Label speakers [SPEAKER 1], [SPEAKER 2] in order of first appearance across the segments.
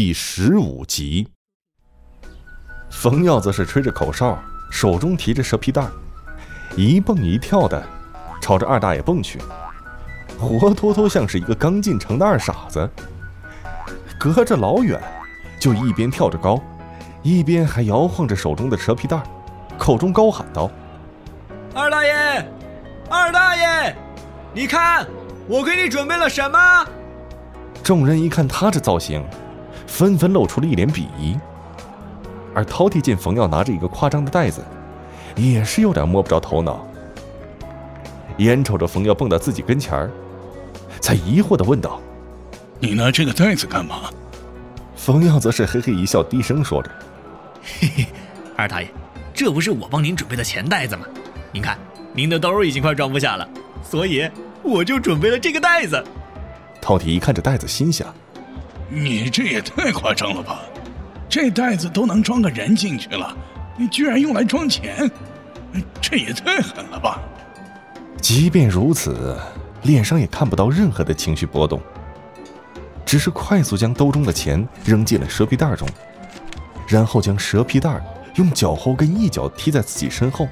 [SPEAKER 1] 第十五集。冯耀则是吹着口哨，手中提着蛇皮袋，一蹦一跳的朝着二大爷蹦去，活脱脱像是一个刚进城的二傻子。隔着老远，就一边跳着高，一边还摇晃着手中的蛇皮袋，口中高喊道：“
[SPEAKER 2] 二大爷，二大爷，你看我给你准备了什么？”
[SPEAKER 1] 众人一看他这造型，纷纷露出了一脸鄙夷。而饕餮见冯耀拿着一个夸张的袋子，也是有点摸不着头脑。眼瞅着冯耀蹦到自己跟前儿，才疑惑地问道：“
[SPEAKER 3] 你拿这个袋子干嘛？”
[SPEAKER 1] 冯耀则是嘿嘿一笑，低声说着：“
[SPEAKER 2] 嘿嘿，二大爷，这不是我帮您准备的钱袋子吗？您看，您的兜已经快装不下了，所以我就准备了这个袋子。”
[SPEAKER 1] 饕餮一看这袋子，心想：“
[SPEAKER 3] 你这也太夸张了吧！这袋子都能装个人进去了，你居然用来装钱，这也太狠了吧！”
[SPEAKER 1] 即便如此，脸上也看不到任何的情绪波动，只是快速将兜中的钱扔进了蛇皮袋中，然后将蛇皮袋用脚后跟一脚踢在自己身后。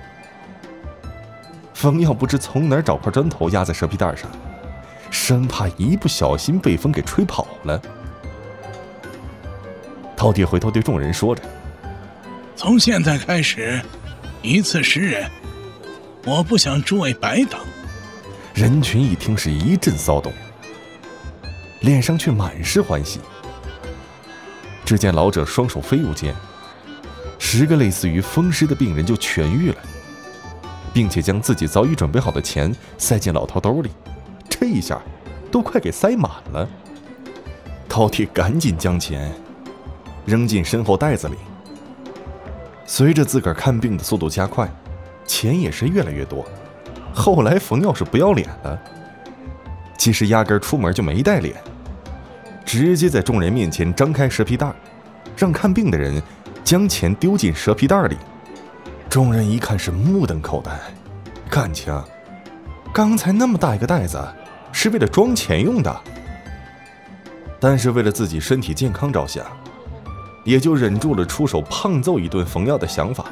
[SPEAKER 1] 风耀不知从哪找块砖头压在蛇皮袋上。生怕一不小心被风给吹跑了。饕餮回头对众人说着：“
[SPEAKER 3] 从现在开始，一次十人，我不想诸位白等。”
[SPEAKER 1] 人群一听是一阵骚动，脸上却满是欢喜。只见老者双手飞舞间，十个类似于风湿的病人就痊愈了，并且将自己早已准备好的钱塞进老头兜里。这一下，都快给塞满了。饕餮赶紧将钱扔进身后袋子里。随着自个儿看病的速度加快，钱也是越来越多。后来冯耀是不要脸了，其实压根出门就没带脸，直接在众人面前张开蛇皮袋，让看病的人将钱丢进蛇皮袋里。众人一看是目瞪口呆，感情刚才那么大一个袋子。是为了装钱用的，但是为了自己身体健康着想，也就忍住了出手胖揍一顿冯耀的想法。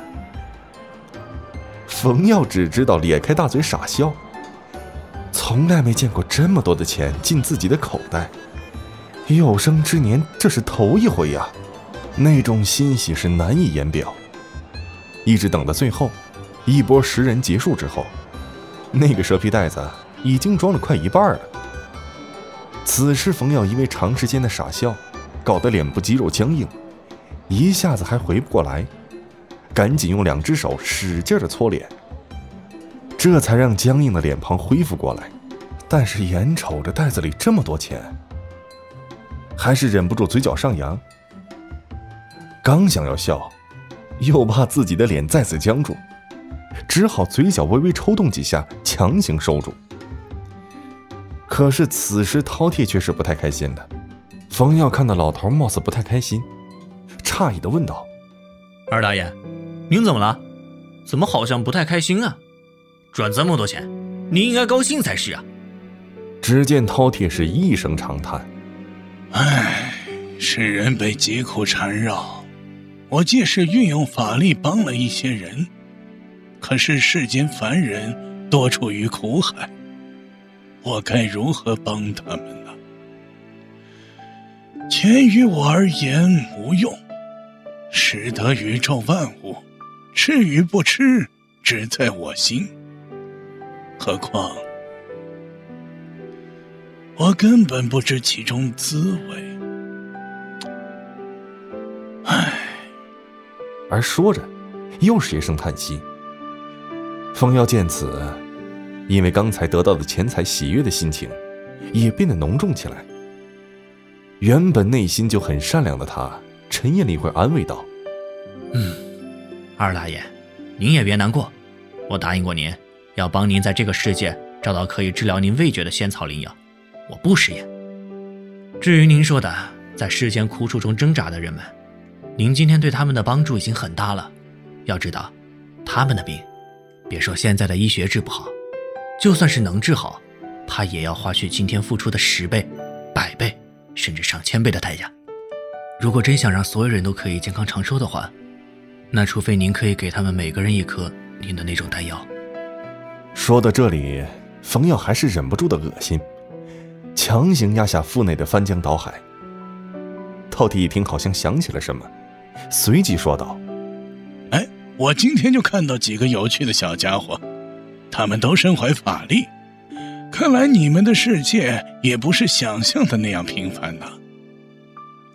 [SPEAKER 1] 冯耀只知道咧开大嘴傻笑，从来没见过这么多的钱进自己的口袋，有生之年这是头一回呀，那种欣喜是难以言表。一直等到最后，一波十人结束之后，那个蛇皮袋子。已经装了快一半了。此时，冯耀因为长时间的傻笑，搞得脸部肌肉僵硬，一下子还回不过来，赶紧用两只手使劲的搓脸，这才让僵硬的脸庞恢复过来。但是眼瞅着袋子里这么多钱，还是忍不住嘴角上扬。刚想要笑，又怕自己的脸再次僵住，只好嘴角微微抽动几下，强行收住。可是此时，饕餮却是不太开心的。冯耀看到老头貌似不太开心，诧异的问道：“
[SPEAKER 2] 二大爷，您怎么了？怎么好像不太开心啊？赚这么多钱，您应该高兴才是啊！”
[SPEAKER 1] 只见饕餮是一声长叹：“
[SPEAKER 3] 唉，世人被疾苦缠绕，我既是运用法力帮了一些人，可是世间凡人多处于苦海。”我该如何帮他们呢？钱于我而言无用，使得宇宙万物，吃与不吃只在我心。何况我根本不知其中滋味。唉。
[SPEAKER 1] 而说着，又是一声叹息。风妖见此。因为刚才得到的钱财喜悦的心情，也变得浓重起来。原本内心就很善良的他，沉吟了一会，安慰道：“
[SPEAKER 2] 嗯，二大爷，您也别难过，我答应过您，要帮您在这个世界找到可以治疗您味觉的仙草灵药，我不食言。至于您说的在世间苦楚中挣扎的人们，您今天对他们的帮助已经很大了。要知道，他们的病，别说现在的医学治不好。”就算是能治好，他也要花去今天付出的十倍、百倍，甚至上千倍的代价。如果真想让所有人都可以健康长寿的话，那除非您可以给他们每个人一颗您的那种丹药。
[SPEAKER 1] 说到这里，冯耀还是忍不住的恶心，强行压下腹内的翻江倒海。饕餮一听，好像想起了什么，随即说道：“
[SPEAKER 3] 哎，我今天就看到几个有趣的小家伙，他们都身怀法力。看来你们的世界也不是想象的那样平凡呐。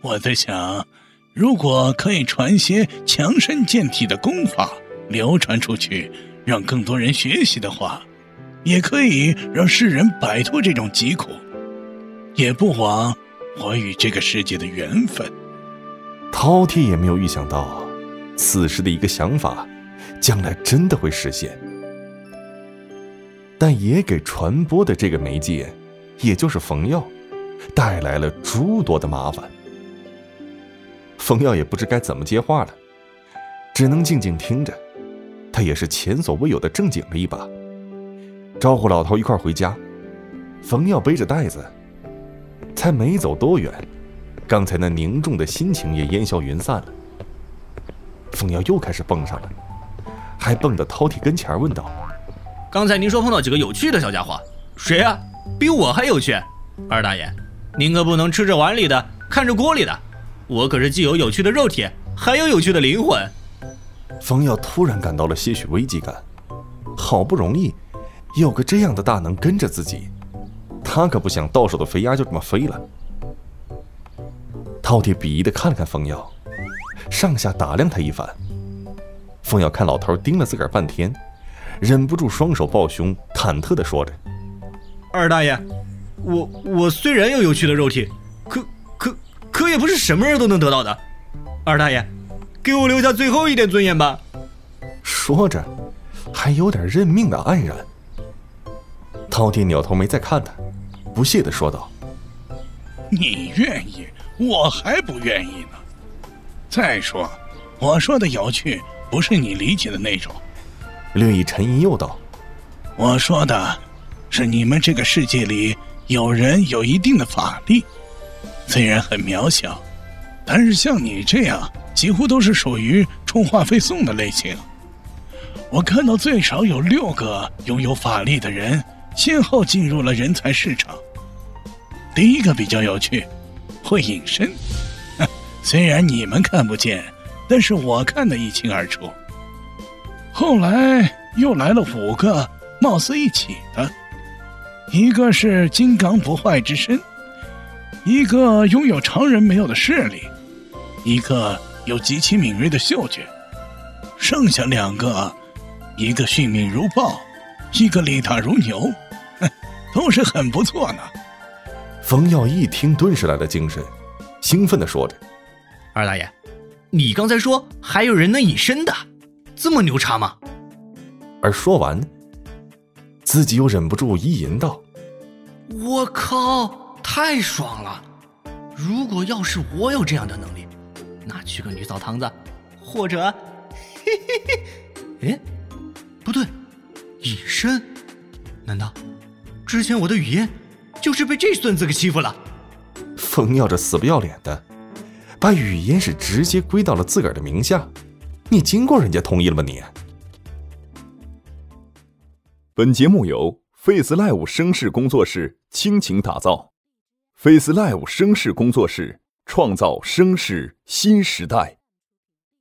[SPEAKER 3] 我在想，如果可以传些强身健体的功法流传出去，让更多人学习的话，也可以让世人摆脱这种疾苦，也不枉。”我与这个世界的缘分，
[SPEAKER 1] 饕餮也没有预想到，此时的一个想法，将来真的会实现。但也给传播的这个媒介，也就是冯耀，带来了诸多的麻烦。冯耀也不知该怎么接话了，只能静静听着。他也是前所未有的正经了一把，招呼老头一块回家。冯耀背着袋子。才没走多远，刚才那凝重的心情也烟消云散了。冯耀又开始蹦上了，还蹦到饕餮跟前问道：“
[SPEAKER 2] 刚才您说碰到几个有趣的小家伙，谁啊？比我还有趣？二大爷，您可不能吃着碗里的，看着锅里的。我可是既有有趣的肉体，还有有趣的灵魂。”
[SPEAKER 1] 冯耀突然感到了些许危机感，好不容易有个这样的大能跟着自己。他可不想到手的肥鸭就这么飞了。饕餮鄙夷的看了看冯耀，上下打量他一番。冯耀看老头盯了自个儿半天，忍不住双手抱胸，忐忑的说着：“
[SPEAKER 2] 二大爷，我我虽然有有趣的肉体，也不是什么人都能得到的。二大爷，给我留下最后一点尊严吧。”
[SPEAKER 1] 说着，还有点认命的黯然。饕餮扭头没再看他。不屑地说道：“
[SPEAKER 3] 你愿意，我还不愿意呢。再说，我说的有趣，不是你理解的那种。”
[SPEAKER 1] 略一沉吟，又道：“
[SPEAKER 3] 我说的，是你们这个世界里有人有一定的法力，虽然很渺小，但是像你这样，几乎都是属于充话费送的类型。我看到最少有六个拥有法力的人。”先后进入了人才市场。第一个比较有趣，会隐身，虽然你们看不见，但是我看得一清二楚。后来又来了五个貌似一起的，一个是金刚不坏之身，一个拥有常人没有的视力，一个有极其敏锐的嗅觉，剩下两个，一个迅敏如豹，一个力大如牛。都是很不错呢。
[SPEAKER 1] 冯耀一听，顿时来了精神，兴奋的说着：“
[SPEAKER 2] 二大爷，你刚才说还有人能隐身的，这么牛叉吗？”
[SPEAKER 1] 而说完，自己又忍不住一吟道：“
[SPEAKER 2] 我靠，太爽了！如果要是我有这样的能力，那去个女澡堂子，或者……嘿嘿嘿，哎，不对，隐身？难道？”之前我的语音就是被这孙子给欺负了。
[SPEAKER 1] 冯耀这死不要脸的，把语音是直接归到了自个儿的名下。你经过人家同意了吗？你。
[SPEAKER 4] 本节目由 Face Live 声势工作室倾情打造，Face Live 声势工作室创造声势新时代。